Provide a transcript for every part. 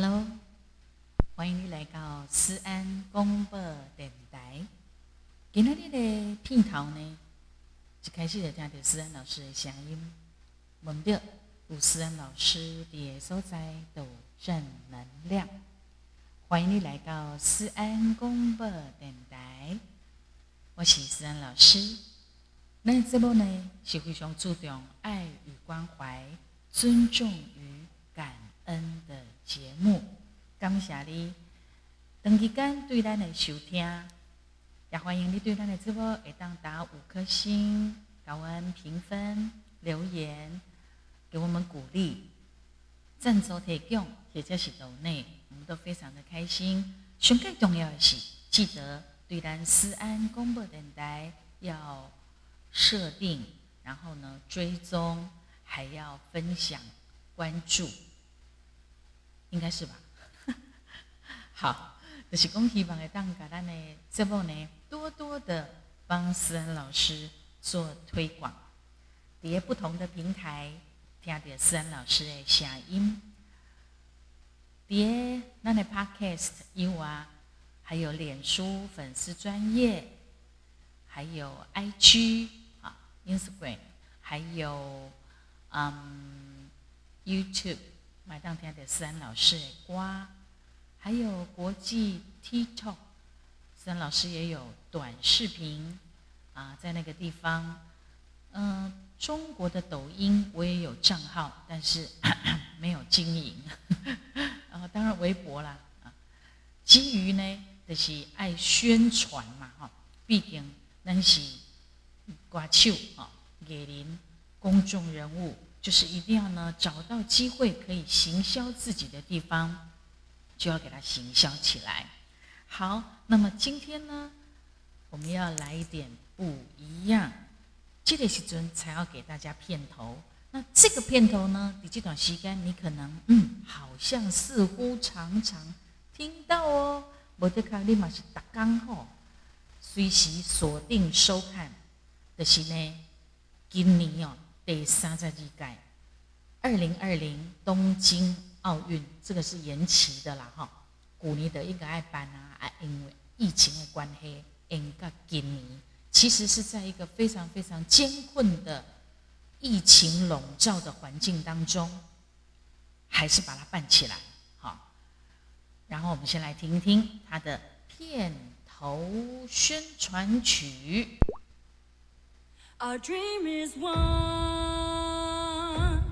Hello，欢迎你来到思安广播电台。今天的片头呢，一开始就听到思安老师的声音，问到有思安老师的所在都正能量。欢迎你来到思安广播电台，我是思安老师。那这部呢是非常注重爱与关怀、尊重与感恩的节目。感谢你长期间对咱的收听，也欢迎你对咱的直播会当打五颗星、给我们评分、留言，给我们鼓励。赞助提供或者是岛内，我们都非常的开心。最重要的是，记得对咱思安广播电台要设定，然后呢追踪，还要分享、关注，应该是吧？好，就是恭喜望的当家咱的节目呢，多多的帮思安老师做推广，在不同的平台。听到思安老师的声音，别那的 Podcast 有啊，还有脸书粉丝专业，还有 IG 啊 Instagram，还有嗯 YouTube，买当天的思安老师的歌，还有国际 TikTok，思安老师也有短视频啊，在那个地方，嗯。中国的抖音我也有账号，但是 没有经营。然后当然微博啦，啊，基于呢就是爱宣传嘛，哈，毕竟那是歌手啊，艺人、公众人物，就是一定要呢找到机会可以行销自己的地方，就要给它行销起来。好，那么今天呢，我们要来一点不一样。这个时阵才要给大家片头。那这个片头呢？你这段时间你可能嗯，好像似乎常常听到哦。我得看立马是打刚好，随时锁定收看的是呢。今年哦，第三十二届二零二零东京奥运，这个是延期的啦哈。古尼的一个爱办啊，啊，因为疫情的关系，延到今年。其实是在一个非常非常艰困的疫情笼罩的环境当中，还是把它办起来，好。然后我们先来听一听它的片头宣传曲。Our dream is one, one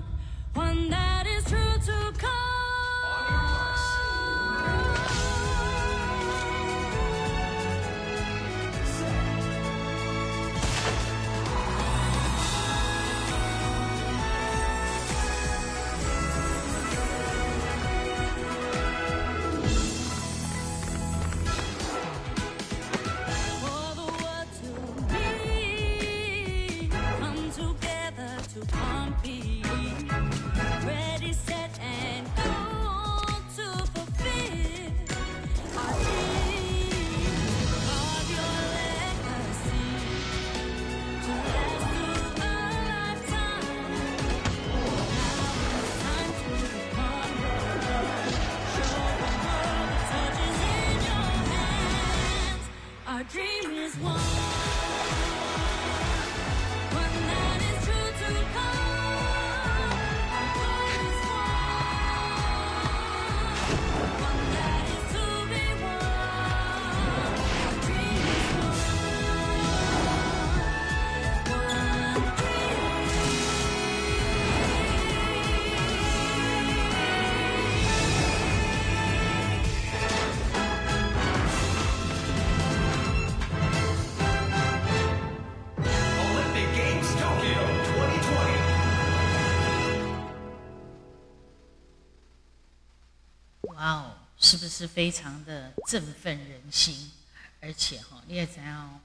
哇哦是不是非常的振奋人心？而且哈，你也知道，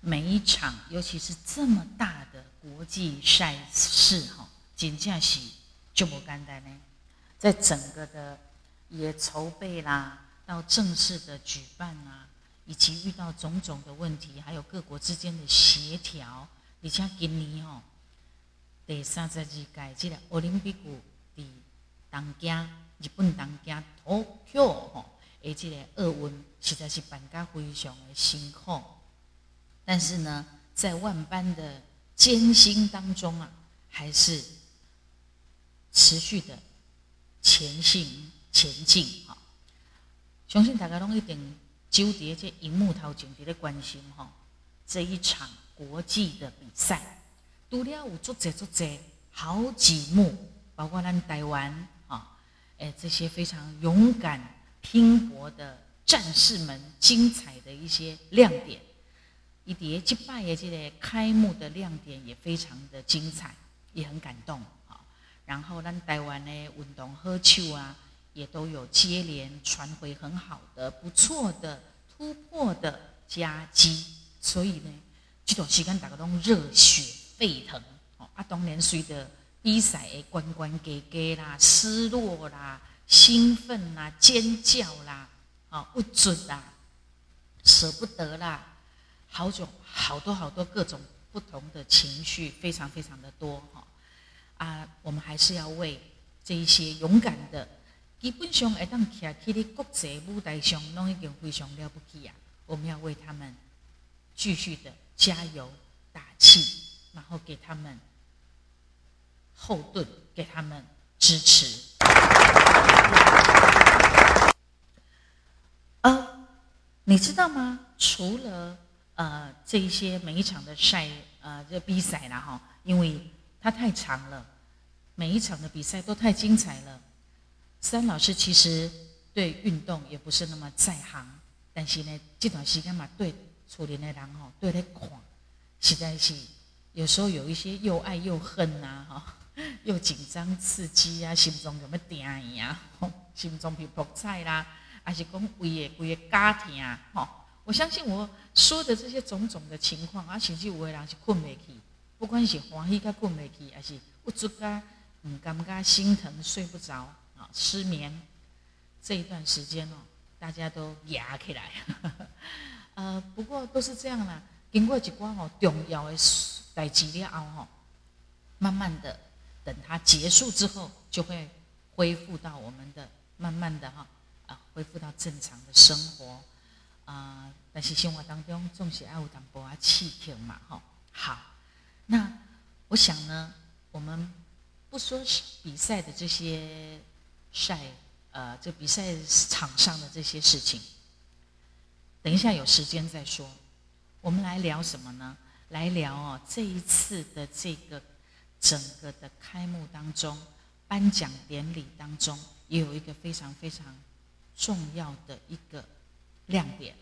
每一场，尤其是这么大的国际赛事哈，真正是就不简单呢。在整个的也筹备啦，到正式的举办啊，以及遇到种种的问题，还有各国之间的协调，而且今年哦，第三十二届这个奥林匹克的当家。日本东京 Tokyo 吼，而这个奥运实在是办得非常的辛苦。但是呢，在万般的艰辛当中啊，还是持续的前行前进哈。相信大家拢一定纠结这荧幕头前伫咧关心哈这一场国际的比赛，除了有足济足济好几幕，包括咱台湾哎，这些非常勇敢拼搏的战士们，精彩的一些亮点。一叠击败的这个开幕的亮点也非常的精彩，也很感动啊。然后咱台湾的运动喝球啊，也都有接连传回很好的、不错的突破的佳绩。所以呢，这段时间大家都热血沸腾哦。啊，当然随着比赛的关关给给啦、失落啦、兴奋啦、尖叫啦、啊不准啦、舍不得啦。好久好多好多各种不同的情绪，非常非常的多哈啊！我们还是要为这一些勇敢的，基本上会当徛去的国际舞台上，拢已经非常了不起啊！我们要为他们继续的加油打气，然后给他们后盾，给他们支持。呃，你知道吗？除了呃，这一些每一场的赛，呃，这比赛啦哈，因为它太长了，每一场的比赛都太精彩了。三老师其实对运动也不是那么在行，但是呢，这段时间嘛，对处理的人哈，对他看，实在是有时候有一些又爱又恨呐，哈，又紧张刺激啊，心中有没定呀？心中皮破菜啦，还是讲为个为个家庭啊，我相信我说的这些种种的情况，啊，甚至有的人是困未去，不管是欢喜甲困未去，还是不足甲唔感觉心疼睡不着啊，失眠这一段时间哦，大家都压起来。呃，不过都是这样啦，经过一关哦重要的代志了后吼，慢慢的等它结束之后，就会恢复到我们的慢慢的哈啊，恢复到正常的生活。啊，但是生活当中总是爱有淡薄啊刺激嘛，哈。好，那我想呢，我们不说比赛的这些赛，呃，这比赛场上的这些事情，等一下有时间再说。我们来聊什么呢？来聊哦，这一次的这个整个的开幕当中，颁奖典礼当中，也有一个非常非常重要的一个。亮点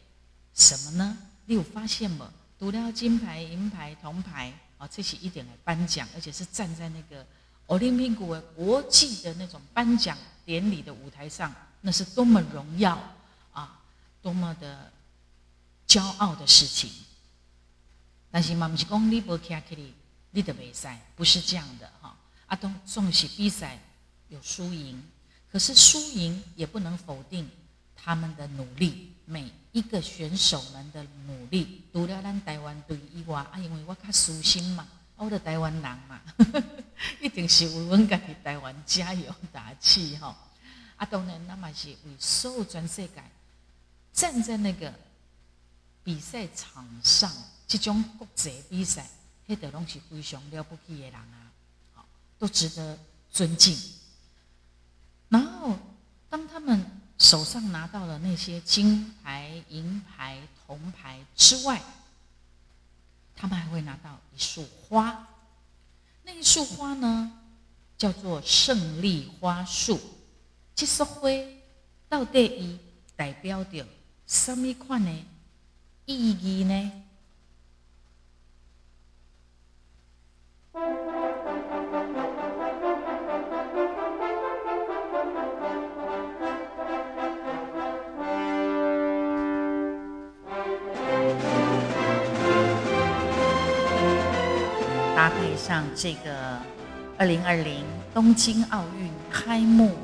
什么呢？你有发现吗？除了金牌、银牌、铜牌啊，这些一点来颁奖，而且是站在那个奥林匹克国际的那种颁奖典礼的舞台上，那是多么荣耀啊，多么的骄傲的事情。但是嘛，不是讲你不卡克里，你的比赛不是这样的哈。阿东纵使比赛有输赢，可是输赢也不能否定他们的努力。每一个选手们的努力，除了咱台湾队以外，啊，因为我较舒心嘛，我的台湾人嘛，一定是为阮家己台湾加油打气哈。啊，当然，那么是为所有全世界站在那个比赛场上，这种国际比赛，迄个拢是非常了不起的人啊，都值得尊敬。然后，当他们。手上拿到了那些金牌、银牌、铜牌之外，他们还会拿到一束花。那一束花呢，叫做胜利花束。这束花到底伊代表着什么款的意义呢？搭配上这个二零二零东京奥运开幕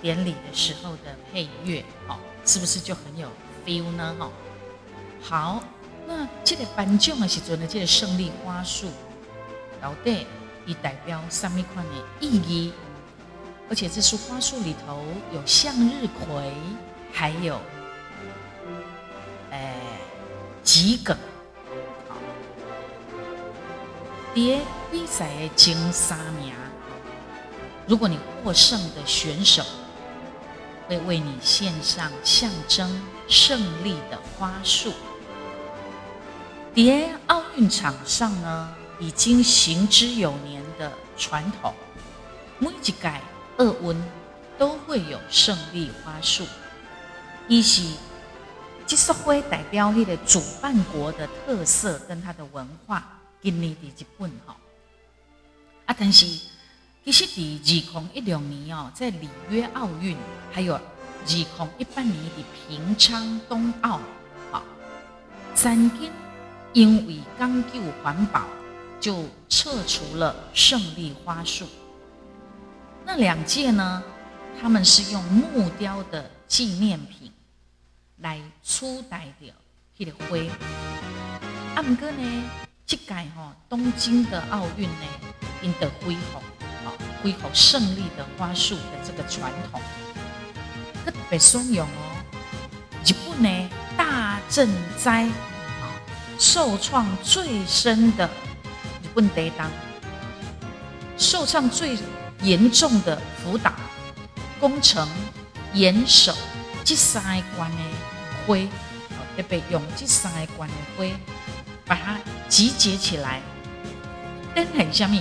典礼的时候的配乐，哦，是不是就很有 feel 呢？哦，好，那这个颁奖的时候呢，这个胜利花束到底以代表什么款的意义？而且这束花束里头有向日葵，还有，诶，桔梗。好蝶比赛的前三名，如果你获胜的选手，会为你献上象征胜利的花束。蝶奥运场上呢，已经行之有年的传统，每一届奥运都会有胜利花束，一是这束花代表那个主办国的特色跟它的文化。今年的日本哈，啊，但是其实伫二零一六年哦，在里约奥运，还有二零一八年的平昌冬奥，啊，曾经因为讲究环保，就撤除了胜利花束。那两届呢，他们是用木雕的纪念品来取代掉迄个花，啊，毋过呢。这届吼东京的奥运呢，赢得恢复，啊，恢复胜利的花束的这个传统，特别松永哦。日本呢大震灾，啊，受创最深的日本地当，受创最严重的辅导工程严守这三关的灰，特别用这三关的灰。把它集结起来，展现什么？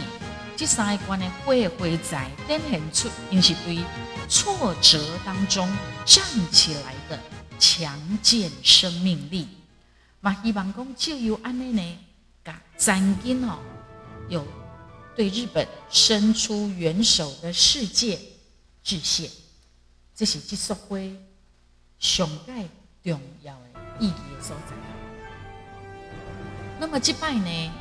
这三关的花的花材，展现出因是对挫折当中站起来的强健生命力。嘛，希望讲就由安尼呢，甲曾经哦，有对日本伸出援手的世界致谢。这是这束花上盖重要的意义所在。那么这摆呢，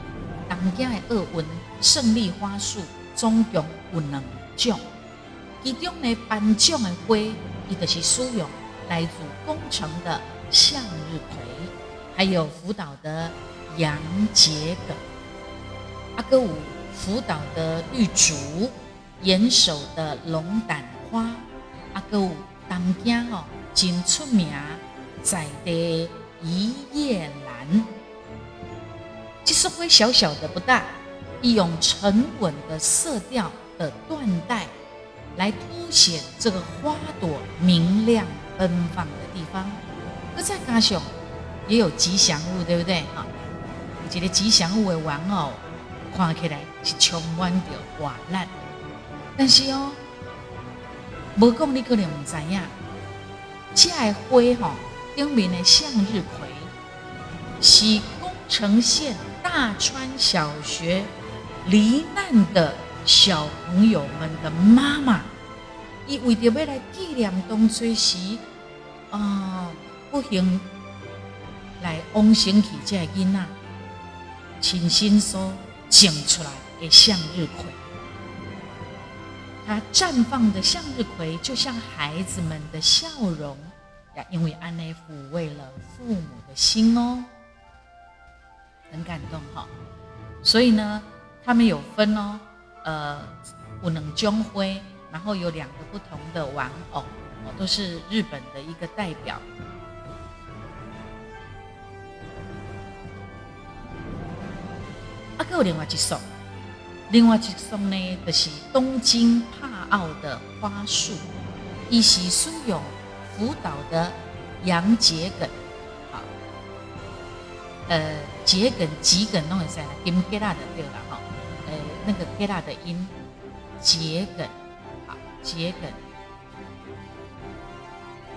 当家的奥运胜利花束总共有两种，其中呢颁奖的花，伊就是使用来自工程的向日葵，还有福岛的洋桔梗，阿哥五福岛的绿竹，岩手的龙胆花，阿哥舞当家哦，真出名在的一叶兰。其实会小小的不大，利用沉稳的色调的缎带来凸显这个花朵明亮奔放的地方。而在加上也有吉祥物，对不对？哈，我觉得吉祥物的玩偶看起来是充满着活力，但是哦，无讲你可能唔知影，这个花哈顶面的向日葵是宫城县。大川小学罹难的小朋友们的妈妈，伊为着要来纪念当初时啊不幸来往生去这囡仔，亲身所种出来给向日葵，它绽放的向日葵就像孩子们的笑容，呀，因为安内抚慰了父母的心哦。很感动哈，所以呢，他们有分哦，呃，五能中辉，然后有两个不同的玩偶，哦，都是日本的一个代表。另外一束，另外一束呢，就是东京帕奥的花束，一是苏有福岛的洋桔梗。好呃，桔梗、桔梗弄一下，金吉拉的对了哈。呃，那个吉拉的音，桔梗，好，桔梗。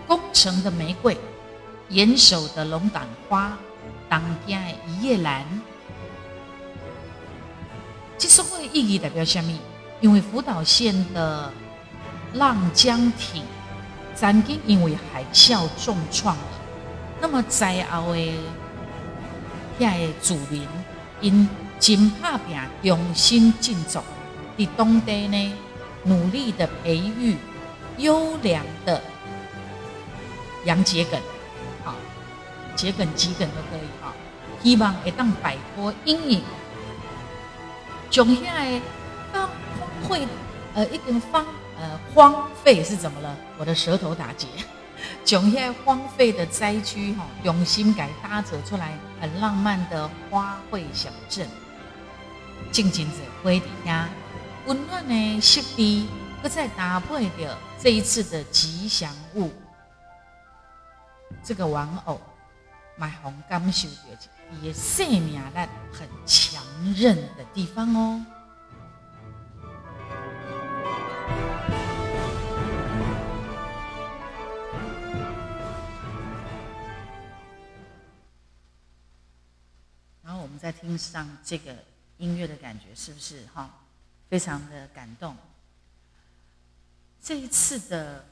宫城的玫瑰，岩手的龙胆花，当家的一叶兰。这所谓意义代表什么？因为福岛县的浪江町曾经因为海啸重创，那么灾后的。遐个主民因真怕病，重新振作，伫当地呢努力的培育优良的洋桔梗，好，桔梗、桔梗都可以哈。希望会当摆脱阴影，将遐个方会呃一根方呃，荒废是怎么了？我的舌头打结。囧些荒废的灾区，哈，用心改搭走出来很浪漫的花卉小镇。静静在花底下，温暖的湿地，不再搭配着这一次的吉祥物。这个玩偶，买红感受到也生命力很强韧的地方哦。然后我们再听上这个音乐的感觉，是不是哈？非常的感动。这一次的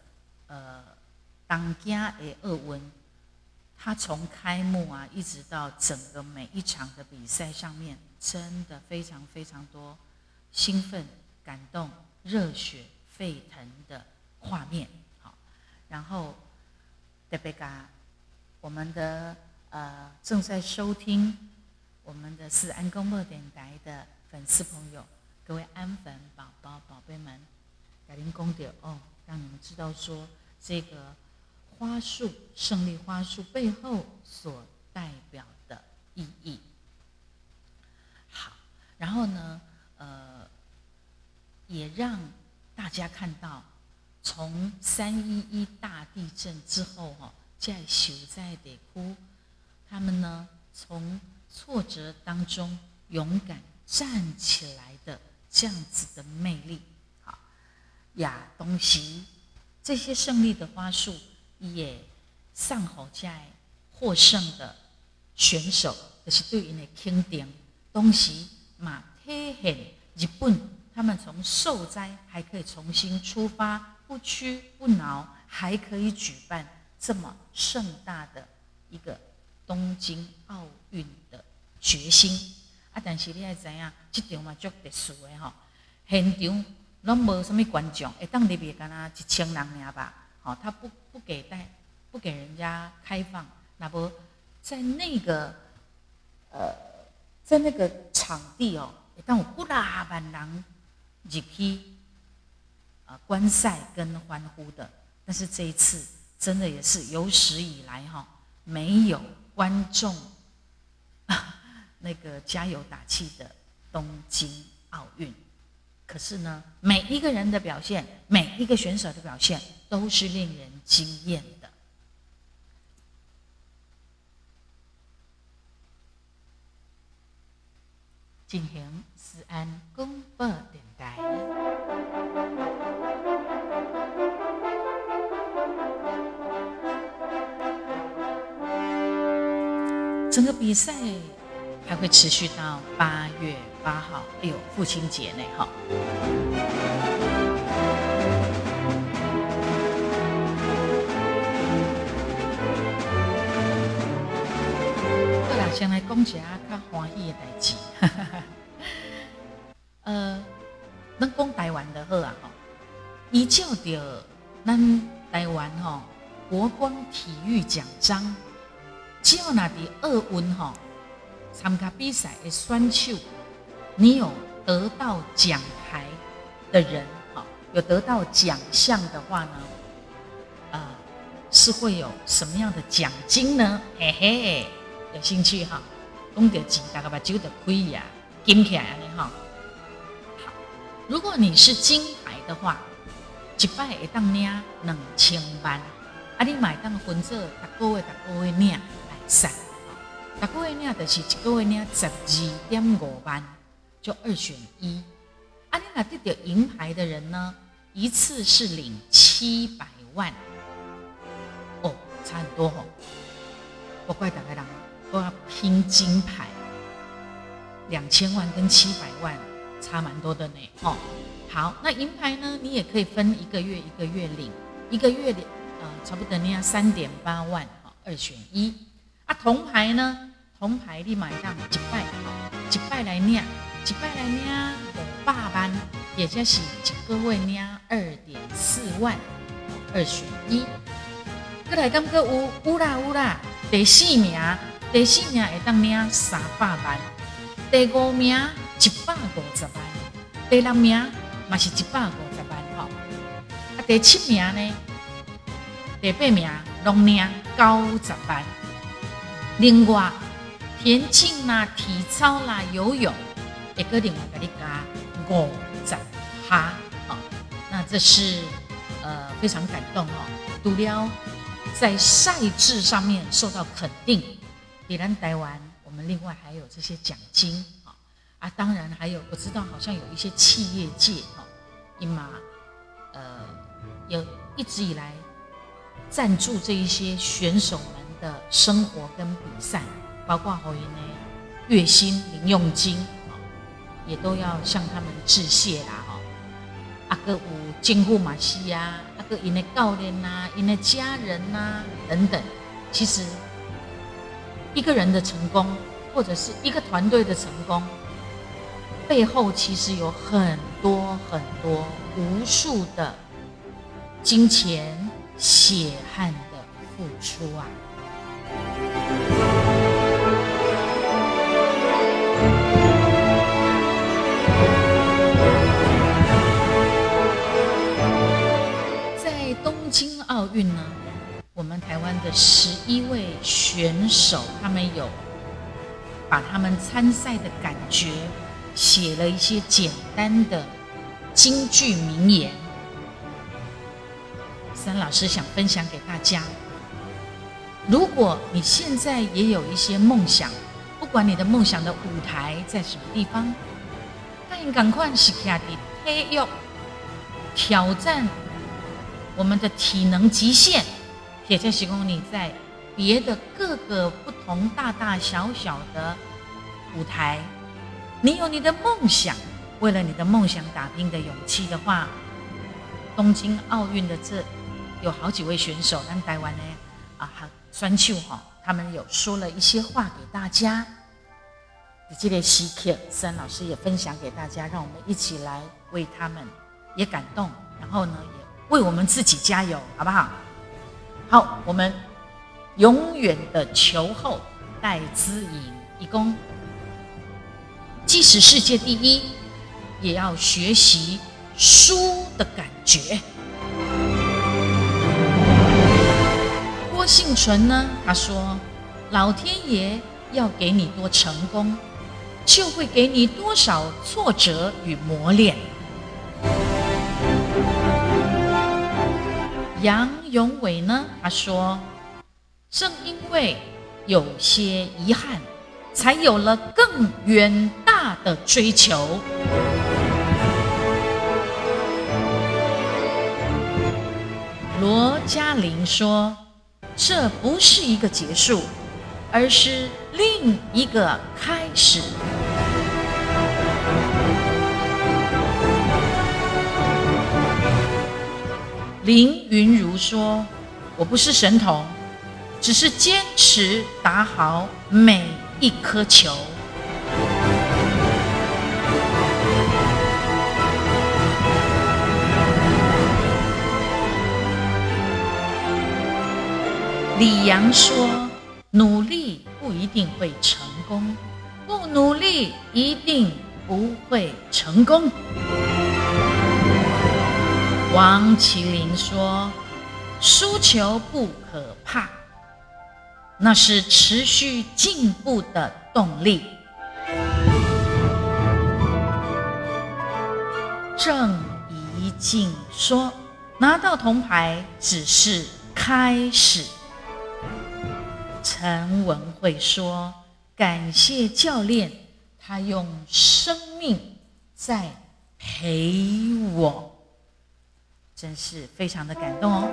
呃，当家的二温。他从开幕啊，一直到整个每一场的比赛上面，真的非常非常多兴奋、感动、热血沸腾的画面。好，然后德贝嘎，我们的呃正在收听我们的四安公播电台的粉丝朋友，各位安粉宝宝、宝贝们，改林公点哦，让你们知道说这个。花束，胜利花束背后所代表的意义。好，然后呢，呃，也让大家看到，从三一一大地震之后，哈，在修在得哭，他们呢，从挫折当中勇敢站起来的这样子的魅力。好，亚，东西这些胜利的花束。也上好在获胜的选手，就是对因的肯定。同时嘛，体现日本他们从受灾还可以重新出发，不屈不挠，还可以举办这么盛大的一个东京奥运的决心。啊，但是你还知影，这场嘛足特殊的吼，现场拢无什么观众，会当入面干那一千人尔吧。好，他不不给带，不给人家开放，那不在那个呃，在那个场地哦，当我呼啦万人入去啊观赛跟欢呼的，但是这一次真的也是有史以来哈没有观众 那个加油打气的东京奥运。可是呢，每一个人的表现，每一个选手的表现，都是令人惊艳的。进行思安公播电台，整个比赛还会持续到八月。八号，哎呦，父亲节呢，哈。先来讲一下较欢喜的代志。呃，咱讲台湾的好啊，吼，依照着咱台湾吼国光体育奖章，只要那伫奥运吼参加比赛的选手。你有得到奖牌的人，哈，有得到奖项的话呢，呃，是会有什么样的奖金呢？嘿嘿，有兴趣哈？讲到钱，大概把酒得亏呀，金起来安尼哈。好，如果你是金牌的话，一摆会当领两千万，啊，你买当分做逐个月逐个月领来算，逐个月领就是一个月领十二点五万。就二选一，啊你娜得到银牌的人呢，一次是领七百万，哦，差很多哦。不怪大家人都要拼金牌，两千万跟七百万差蛮多的呢。哦，好，那银牌呢，你也可以分一个月一个月领，一个月领呃，差不多你要三点八万，哦，二选一。啊，铜牌呢，铜牌你买当一拜，一拜来领。一摆来领五百万，也就是一个月领二点四万，二选一。过来感觉有有啦有啦，第四名第四名会当领三百万，第五名一百五十万，第六名嘛是一百五十万吼。第七名呢，第八名拢领九十万。另外，田径啦、体操啦、游泳，也搁另外给你加五十哈。好，那这是呃非常感动哦。除了在赛制上面受到肯定，比咱台湾，我们另外还有这些奖金啊啊，当然还有我知道好像有一些企业界哈，伊嘛呃有一直以来赞助这一些选手们的生活跟比赛，包括后因呢月薪零用金也都要向他们致谢啦哈。阿哥有金库马西呀，阿哥因的教练呐，因的家人呐等等，其实一个人的成功或者是一个团队的成功，背后其实有很多很多无数的金钱血汗的付出啊。的十一位选手，他们有把他们参赛的感觉写了一些简单的京剧名言。三老师想分享给大家。如果你现在也有一些梦想，不管你的梦想的舞台在什么地方，那你赶快是下的体育挑战我们的体能极限，也在提供你在别的各个不同大大小小的舞台，你有你的梦想，为了你的梦想打拼的勇气的话，东京奥运的这有好几位选手，但台湾呢啊好。酸秀哈，他们有说了一些话给大家。这列时刻，森老师也分享给大家，让我们一起来为他们也感动，然后呢，也为我们自己加油，好不好？好，我们永远的球后戴资颖，一共，即使世界第一，也要学习输的感觉。郭幸存呢？他说：“老天爷要给你多成功，就会给你多少挫折与磨练。”杨永伟呢？他说：“正因为有些遗憾，才有了更远大的追求。”罗嘉玲说。这不是一个结束，而是另一个开始。林云如说：“我不是神童，只是坚持打好每一颗球。”李阳说：“努力不一定会成功，不努力一定不会成功。”王麒麟说：“输球不可怕，那是持续进步的动力。”郑怡静说：“拿到铜牌只是开始。”陈文慧说：“感谢教练，他用生命在陪我，真是非常的感动哦。”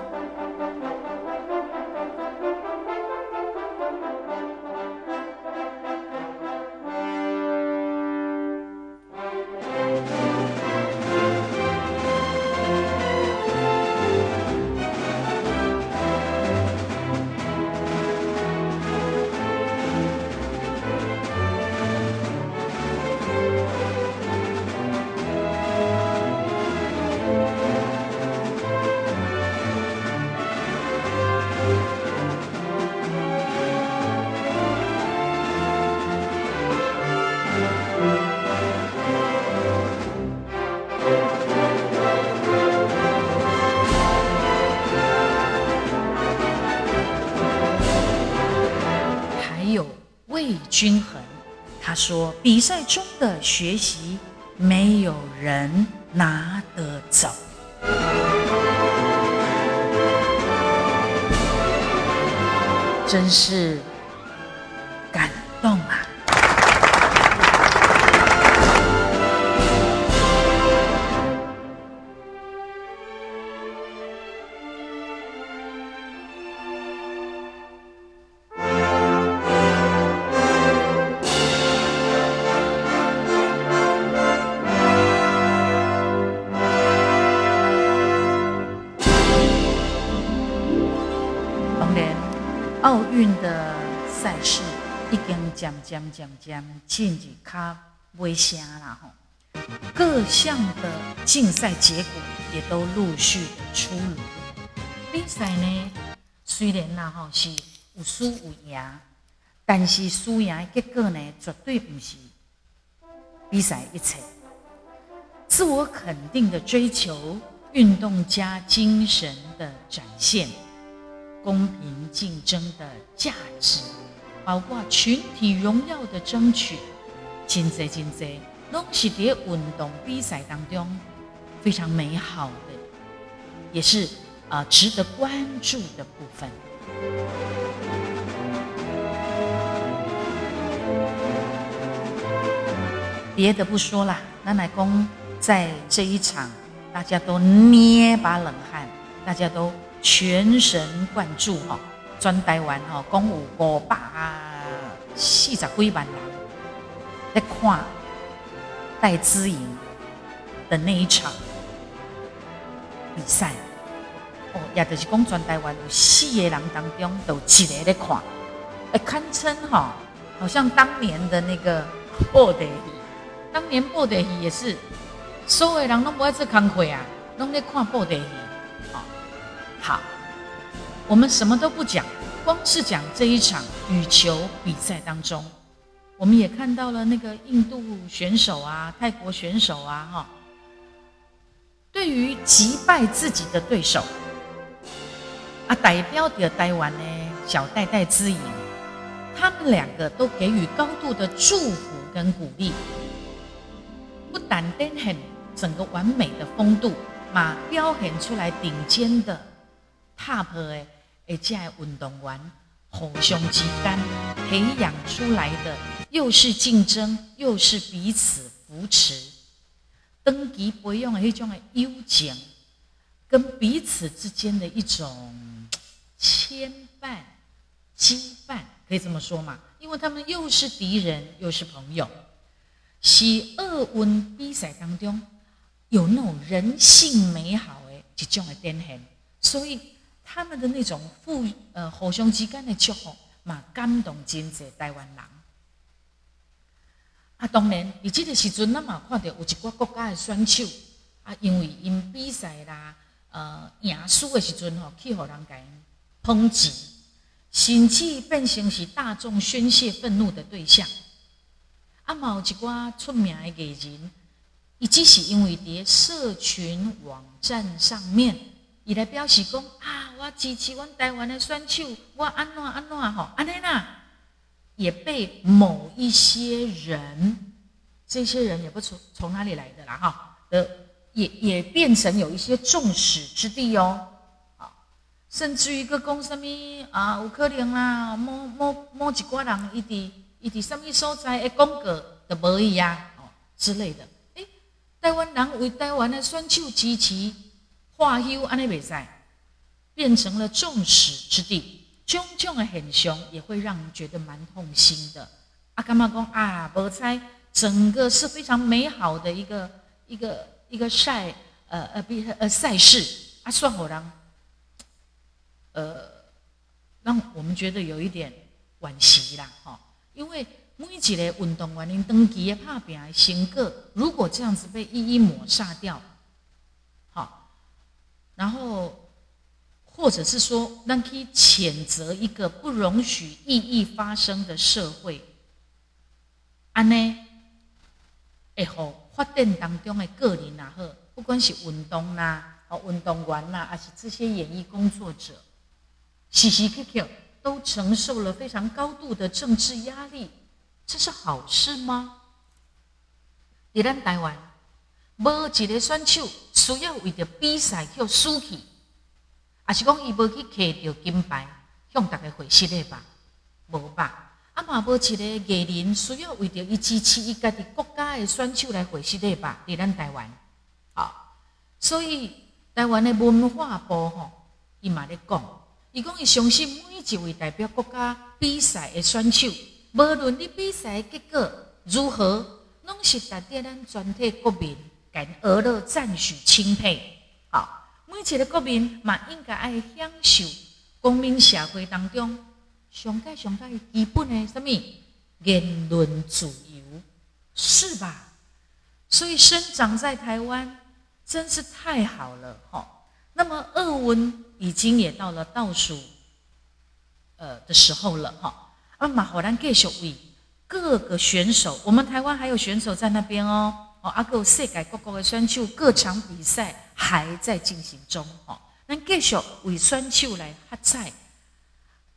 在中的学习，奥运的赛事已经渐渐渐渐进入卡尾声啦吼，各项的竞赛结果也都陆续的出炉。比赛呢，虽然呐吼是有输有赢，但是输赢结果呢，绝对不是比赛一切。自我肯定的追求，运动家精神的展现。公平竞争的价值，包括群体荣耀的争取，真济真济，拢是在运动比赛当中非常美好的，也是啊值得关注的部分。别的不说了，南奶公在这一场，大家都捏把冷汗，大家都。全神贯注哈，专台湾哈，共有五百四十几万人在看戴资颖的那一场比赛。哦，也就是讲，全台湾有四个人当中，都一个在看，哎，堪称哈，好像当年的那个布袋戏。当年布袋戏也是，所有人拢不爱做工课啊，拢在看布袋戏。好，我们什么都不讲，光是讲这一场羽球比赛当中，我们也看到了那个印度选手啊、泰国选手啊，哈，对于击败自己的对手，啊，代表的台湾呢，小戴戴之颖，他们两个都给予高度的祝福跟鼓励，不但展现整个完美的风度，嘛表现出来顶尖的。Top 的，而且运动员互相之间培养出来的，又是竞争，又是彼此扶持，登级培养的那种的友情，跟彼此之间的一种牵绊、羁绊，可以这么说嘛？因为他们又是敌人，又是朋友，是奥运比赛当中有那种人性美好的一种的展现，所以。他们的那种互呃互相之间的祝福，嘛感动真济台湾人。啊，当然，伫这个时阵，咱嘛看到有一寡国家的选手啊，因为因比赛啦，呃，赢输的时阵吼，去互人家抨击，甚至变成是大众宣泄愤怒的对象。啊，嘛有一寡出名的艺人，伊只是因为伫社群网站上面。伊来表示讲啊，我支持阮台湾的选手，我安怎安怎吼，安尼啦，也被某一些人，这些人也不从从哪里来的啦哈，呃，也也变成有一些众矢之的哦，啊，甚至于个讲什么啊，有可能啦，某某某一个人，伊伫伊伫什么所在的广告都无伊啊，哦之类的，诶，台湾人为台湾的选手支持。化休安尼比赛变成了众矢之的，种种的现象也会让人觉得蛮痛心的。阿干妈讲啊，无猜整个是非常美好的一个一个一个赛呃呃比呃赛事啊，算我让呃让我们觉得有一点惋惜啦哈，因为每一个运动员因登记的拍拼的成果，如果这样子被一一抹杀掉。然后，或者是说，咱可以谴责一个不容许异议发生的社会，安呢？会好发展当中的个人呐，好，不管是运动啦、哦运动员啦，还是这些演艺工作者，时时刻刻都承受了非常高度的政治压力，这是好事吗？在咱台湾，无一个选手需要为着比赛去输去，还是讲伊无去摕着金牌，向大家回失的吧？无吧？啊嘛无一个艺人需要为着伊支持伊家己国家的选手来回失的吧？伫咱台湾，啊，所以台湾的文化部吼，伊嘛咧讲，伊讲伊相信每一位代表国家比赛的选手，无论你比赛结果如何。拢是值得咱全体国民感而乐、赞许、钦佩。好，每一个国民嘛，应该爱享受公民社会当中上界上界基本的什么言论自由，是吧？所以生长在台湾真是太好了，哈。那么，俄文已经也到了倒数，呃的时候了，哈。啊，马好咱继续为。各个选手，我们台湾还有选手在那边哦。哦，阿哥世界各国的选手，各场比赛还在进行中。哦，那继续为选手来喝彩，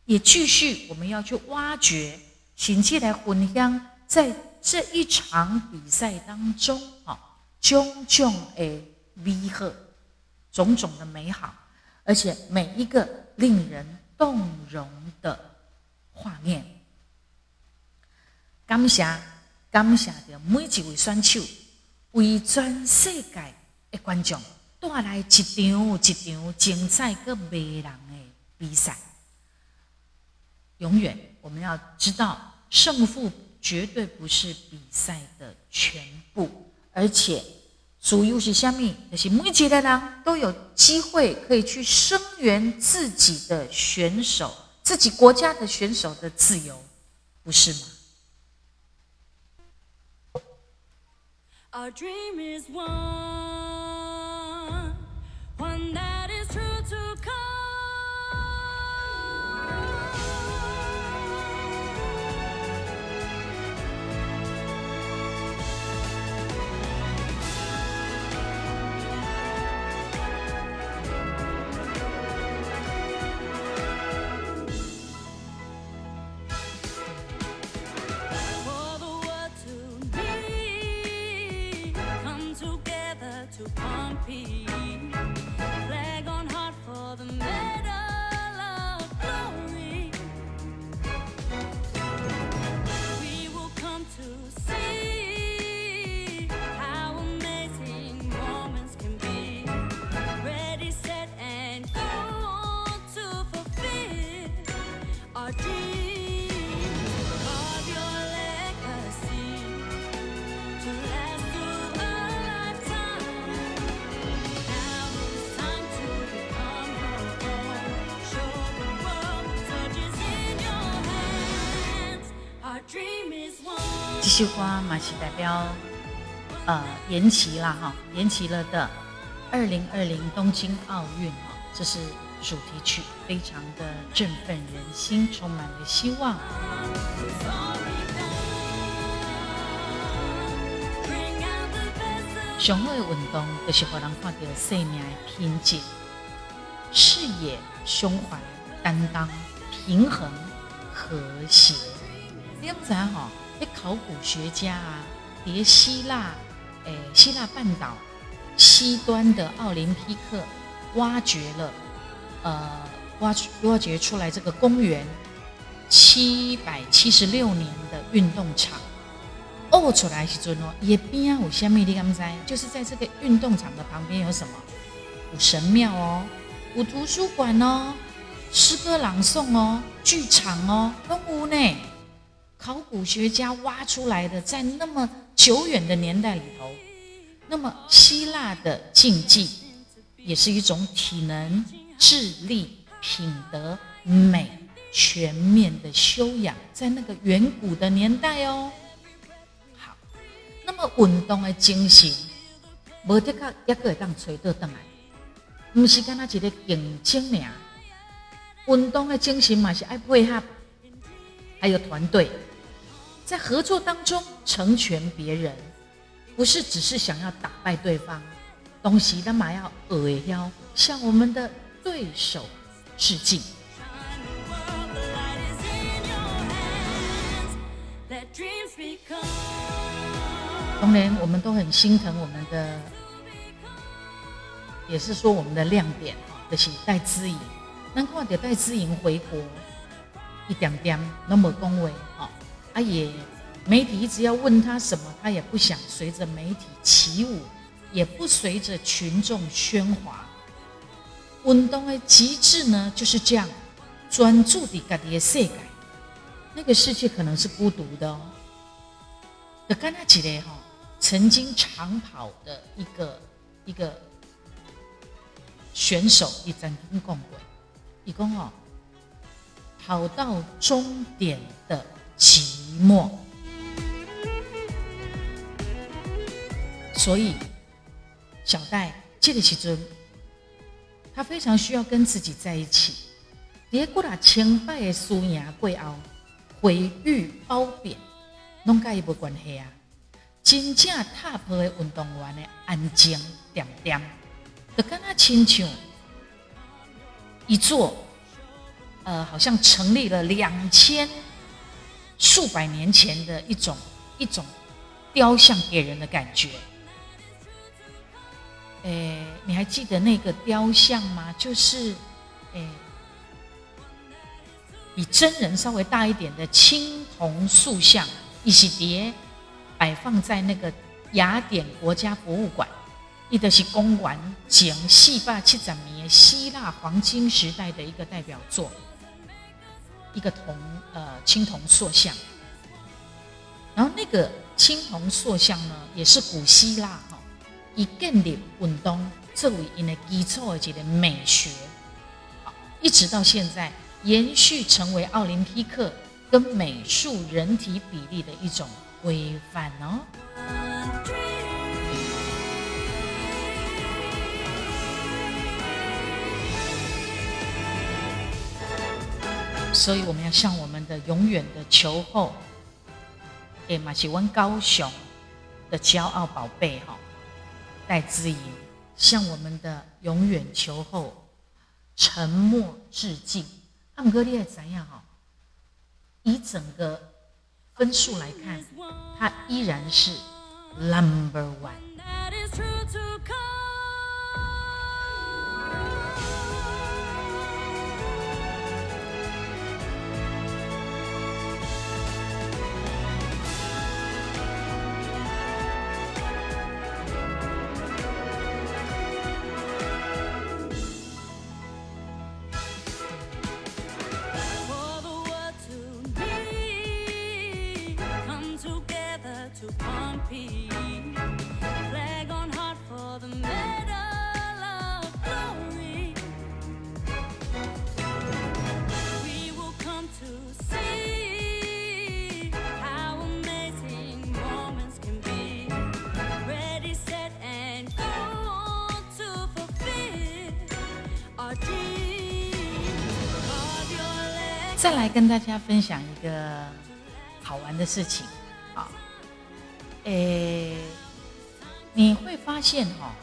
也继续我们要去挖掘，甚至来分享在这一场比赛当中，哦，种种的美好，种种的美好，而且每一个令人动容的画面。感谢，感谢着每一位选手，为全世界的观众带来一场一场精彩个迷人的比赛。永远，我们要知道，胜负绝对不是比赛的全部，而且主要是虾米？就是每一个人都有机会可以去声援自己的选手，自己国家的选手的自由，不是吗？Our dream is one, 这句话嘛是代表，呃，延期了哈，延期了的二零二零东京奥运哈，这是主题曲，非常的振奋人心，充满了希望。上好的运动就是让人看到生命的品质、视野、胸怀、担当、平衡、和谐。你唔知考古学家啊，叠希腊，诶，希腊半岛西端的奥林匹克挖掘了，呃，挖挖掘出来这个公元七百七十六年的运动场。哦，出来时阵哦，也边有虾米你敢知？就是在这个运动场的旁边有什么？有神庙哦，有图书馆哦，诗歌朗诵哦，剧场哦，都有呢。考古学家挖出来的，在那么久远的年代里头，那么希腊的竞技也是一种体能、智力、品德、美全面的修养，在那个远古的年代哦。好，那么运动的精神，无得个一个会当吹得倒来，不是干那一个竞争俩。运动的精神嘛是爱配合，还有团队。在合作当中成全别人，不是只是想要打败对方，东西干嘛要恶腰向我们的对手致敬。当然，我们都很心疼我们的，也是说我们的亮点哈，就是戴资颖。难看到戴资颖回国一点点那么恭维哈，啊也媒体一直要问他什么，他也不想随着媒体起舞，也不随着群众喧哗。运动的极致呢，就是这样，专注的家己的世界，那个世界可能是孤独的哦。就跟他几个哈，曾经长跑的一个一个选手，一曾经讲过，一共哦，跑到终点的寂寞。所以，小戴这个时阵。他非常需要跟自己在一起。结果啦，清白的输赢过后，毁誉褒贬，拢甲伊无关系啊！真正踏破的运动员的安静点点，就跟他亲像一座，呃，好像成立了两千数百年前的一种一种雕像给人的感觉。诶，你还记得那个雕像吗？就是，诶，比真人稍微大一点的青铜塑像，一起叠摆放在那个雅典国家博物馆，一的是公馆前四百七十年希腊黄金时代的一个代表作，一个铜呃青铜塑像。然后那个青铜塑像呢，也是古希腊哈。以建立运动作为因的基础的一个美学，一直到现在延续成为奥林匹克跟美术人体比例的一种规范哦。所以我们要向我们的永远的球后，诶，马喜温高雄的骄傲宝贝哈。戴资颖向我们的永远求后沉默致敬。阿姆哥，你也怎样哈？以整个分数来看，他依然是 number one。再来跟大家分享一个好玩的事情，啊，诶，你会发现哈，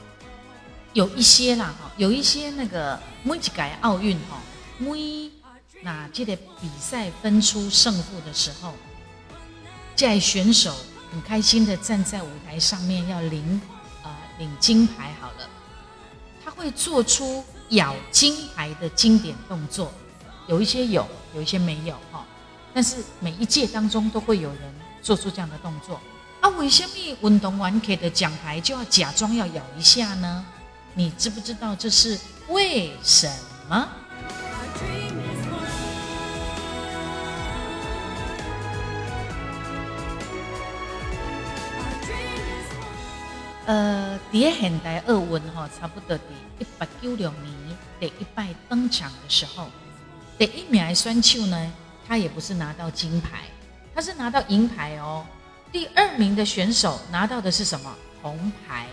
有一些啦哈，有一些那个每一届奥运哈，每那这个比赛分出胜负的时候，在选手很开心的站在舞台上面要领呃领金牌好了，他会做出咬金牌的经典动作。有一些有，有一些没有哈，但是每一届当中都会有人做出这样的动作啊。为什么运动员给的奖牌就要假装要咬一下呢？你知不知道这是为什么？呃，在现代奥运哈，差不多的一八九六年第一拜登场的时候。第一名的选手呢，他也不是拿到金牌，他是拿到银牌哦。第二名的选手拿到的是什么？铜牌。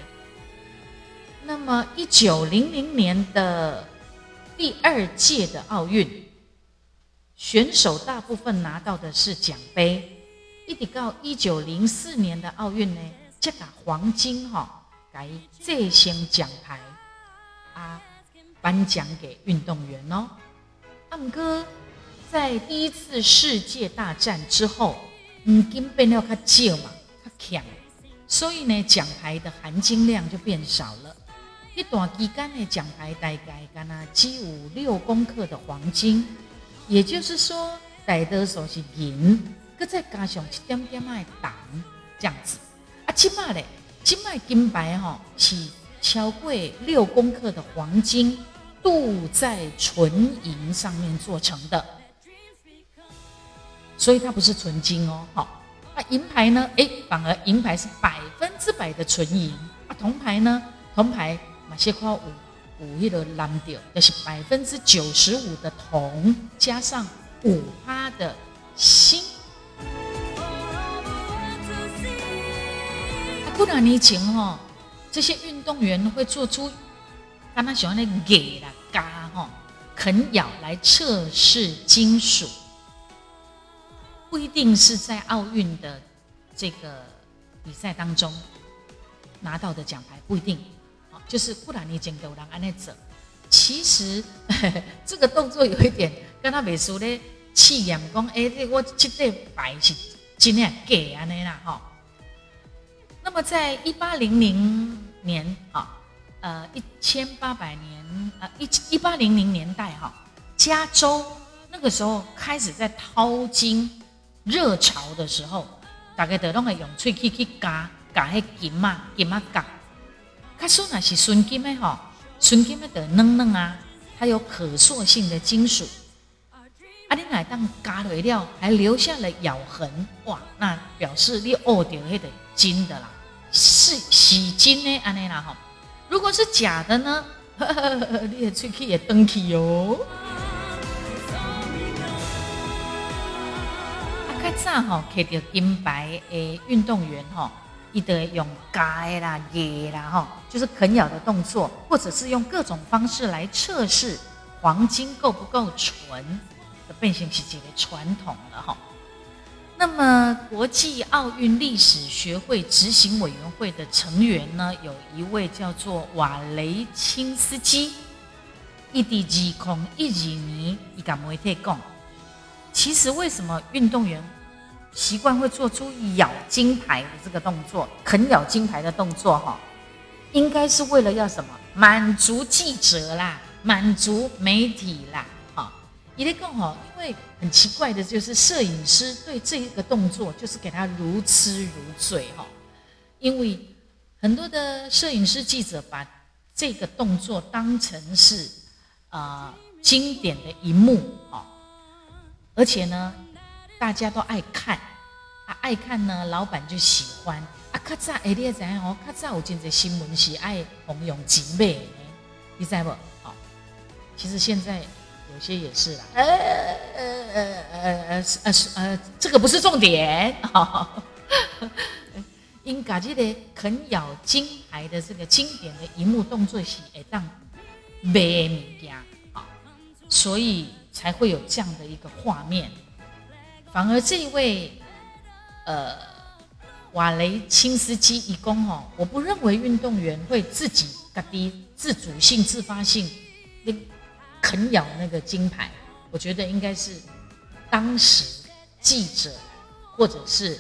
那么一九零零年的第二届的奥运，选手大部分拿到的是奖杯。一直到一九零四年的奥运呢，这个黄金哈，改这些奖牌啊，颁奖给运动员哦。唱歌在第一次世界大战之后，黄金变了较少嘛，较强，所以呢，奖牌的含金量就变少了。一段期间的奖牌大概干那只有六公克的黄金，也就是说，大多数是银，搁再加上一点点的铜，这样子。啊，今麦咧，今麦金牌哦是超过六公克的黄金镀在纯银上面做成的，所以它不是纯金哦。好，那银牌呢？哎，反而银牌是百分之百的纯银。啊，铜牌呢？铜牌。马些块五五亿的蓝调，就是百分之九十五的铜加上五趴的锌。不然你前哈，这些运动员会做出他们喜欢的给啦嘎吼啃咬来测试金属，不一定是在奥运的这个比赛当中拿到的奖牌，不一定。就是不然你镜头人安那走，其实 这个动作有一点跟他美术的气眼光，哎，我这对白是尽量给安那啦哈。那么在一八零零年啊，呃一千八百年呃一一八零零年代哈，加州那个时候开始在淘金热潮的时候，大概得拢会用喙去去夹夹迄金嘛金嘛夹。它说那是纯金的哈，纯金的的嫩嫩啊，它有可塑性的金属。啊，你来当加了料，还留下了咬痕，哇，那表示你握掉那个金的啦，是是金的安尼啦哈。如果是假的呢，你的喙齿也登起哟。啊，较早吼，摕到金牌诶运动员吼。你得用盖啦、耶啦，哈，就是啃咬的动作，或者是用各种方式来测试黄金够不够纯的变形是几个传统了哈。那么，国际奥运历史学会执行委员会的成员呢，有一位叫做瓦雷钦斯基，一滴几空一几尼一敢媒体讲，其实为什么运动员？习惯会做出咬金牌的这个动作，啃咬金牌的动作，哈，应该是为了要什么？满足记者啦，满足媒体啦，哈。一定更好，因为很奇怪的就是摄影师对这个动作就是给他如痴如醉，哈。因为很多的摄影师记者把这个动作当成是啊经典的一幕，哈，而且呢。大家都爱看，啊，爱看呢，老板就喜欢。啊，较早哎，你也知哦，较早有真侪新闻是爱红用金买的，你知不？好，其实现在有些也是啦。呃呃呃呃呃呃呃，这个不是重点。因家这个啃咬金牌的这个经典的一幕动作是会当买物件，好，所以才会有这样的一个画面。反而这一位，呃，瓦雷钦斯基一公哦，我不认为运动员会自己嘎滴自主性、自发性那啃咬那个金牌。我觉得应该是当时记者或者是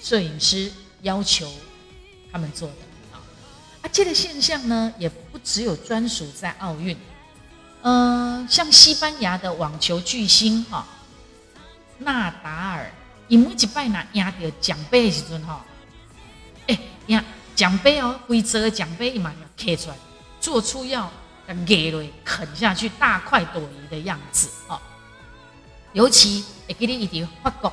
摄影师要求他们做的啊。啊，这个现象呢，也不只有专属在奥运，嗯，像西班牙的网球巨星哈。纳达尔，伊每一摆拿赢到奖杯的时阵哈，哎，赢奖杯哦，规则奖杯伊嘛要刻出来，做出要给落啃下去大快朵颐的样子哦。尤其会记得伊伫法国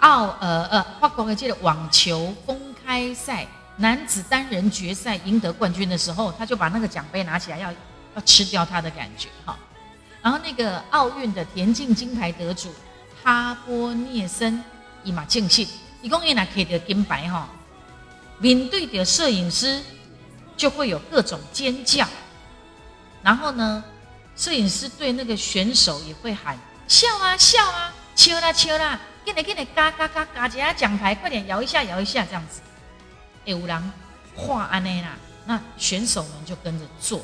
奥呃呃法国的这个网球公开赛男子单人决赛赢得冠军的时候，他就把那个奖杯拿起来要要吃掉他的感觉哈。然后那个奥运的田径金牌得主。哈波涅森伊嘛庆幸，一共伊若摕到金牌吼，面对着摄影师就会有各种尖叫，然后呢，摄影师对那个选手也会喊笑啊笑啊，笑啦笑啦，给你给你嘎嘎嘎嘎，一下奖牌，快点摇一下摇一下这样子，哎有人画安内啦，那选手们就跟着做。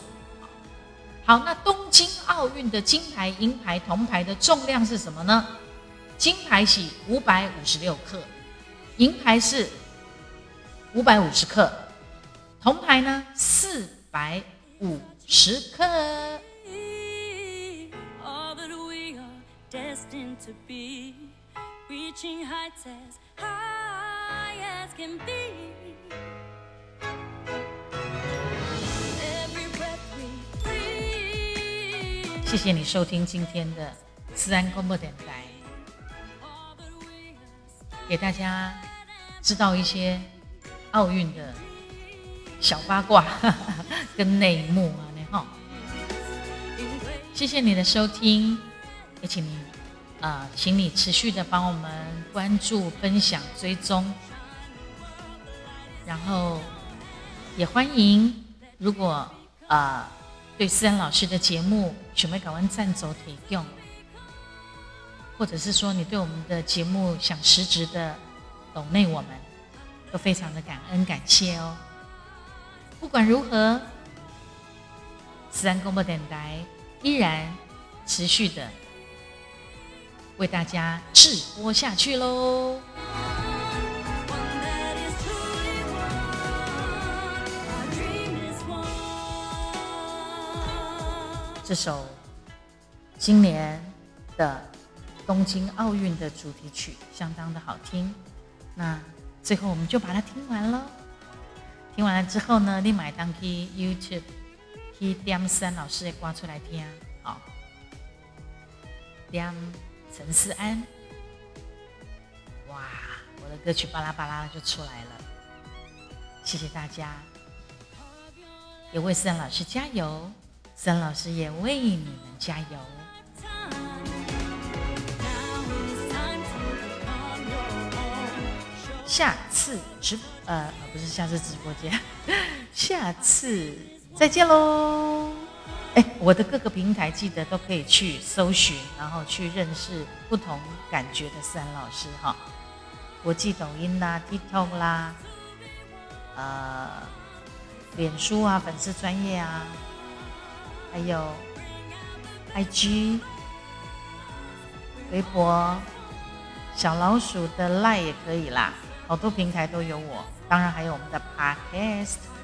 好，那东京奥运的金牌、银牌、铜牌的重量是什么呢？金牌是五百五十六克，银牌是五百五十克，铜牌呢四百五十克。All that we are destined to be, reaching heights as high as can be. Every breath we breathe. 谢谢你收听今天的思安广播电台给大家知道一些奥运的小八卦跟内幕啊，那哈。in great 谢谢你的收听，也请你呃，请你持续的帮我们关注、分享、追踪，然后也欢迎，如果呃对思安老师的节目准备搞完赞走提供，或者是说你对我们的节目想实质的懂内我们，都非常的感恩感谢哦。不管如何，思安广播电台依然持续的为大家直播下去喽。这首今年的东京奥运的主题曲相当的好听，那最后我们就把它听完了。听完了之后呢，立马当去 YouTube 去点三老师的歌出来听，好、点陈思安，哇，我的歌曲巴拉巴拉就出来了，谢谢大家，也为思安老师加油，思安老师也为你们加油。下次直呃呃不是下次直播间，下次再见喽。哎，我的各个平台记得都可以去搜寻，然后去认识不同感觉的三老师哈。国际抖音啦、TikTok 啦，呃，脸书啊、粉丝专业啊，还有 IG、微博、小老鼠的 Line 也可以啦，好多平台都有我。当然还有我们的 Podcast。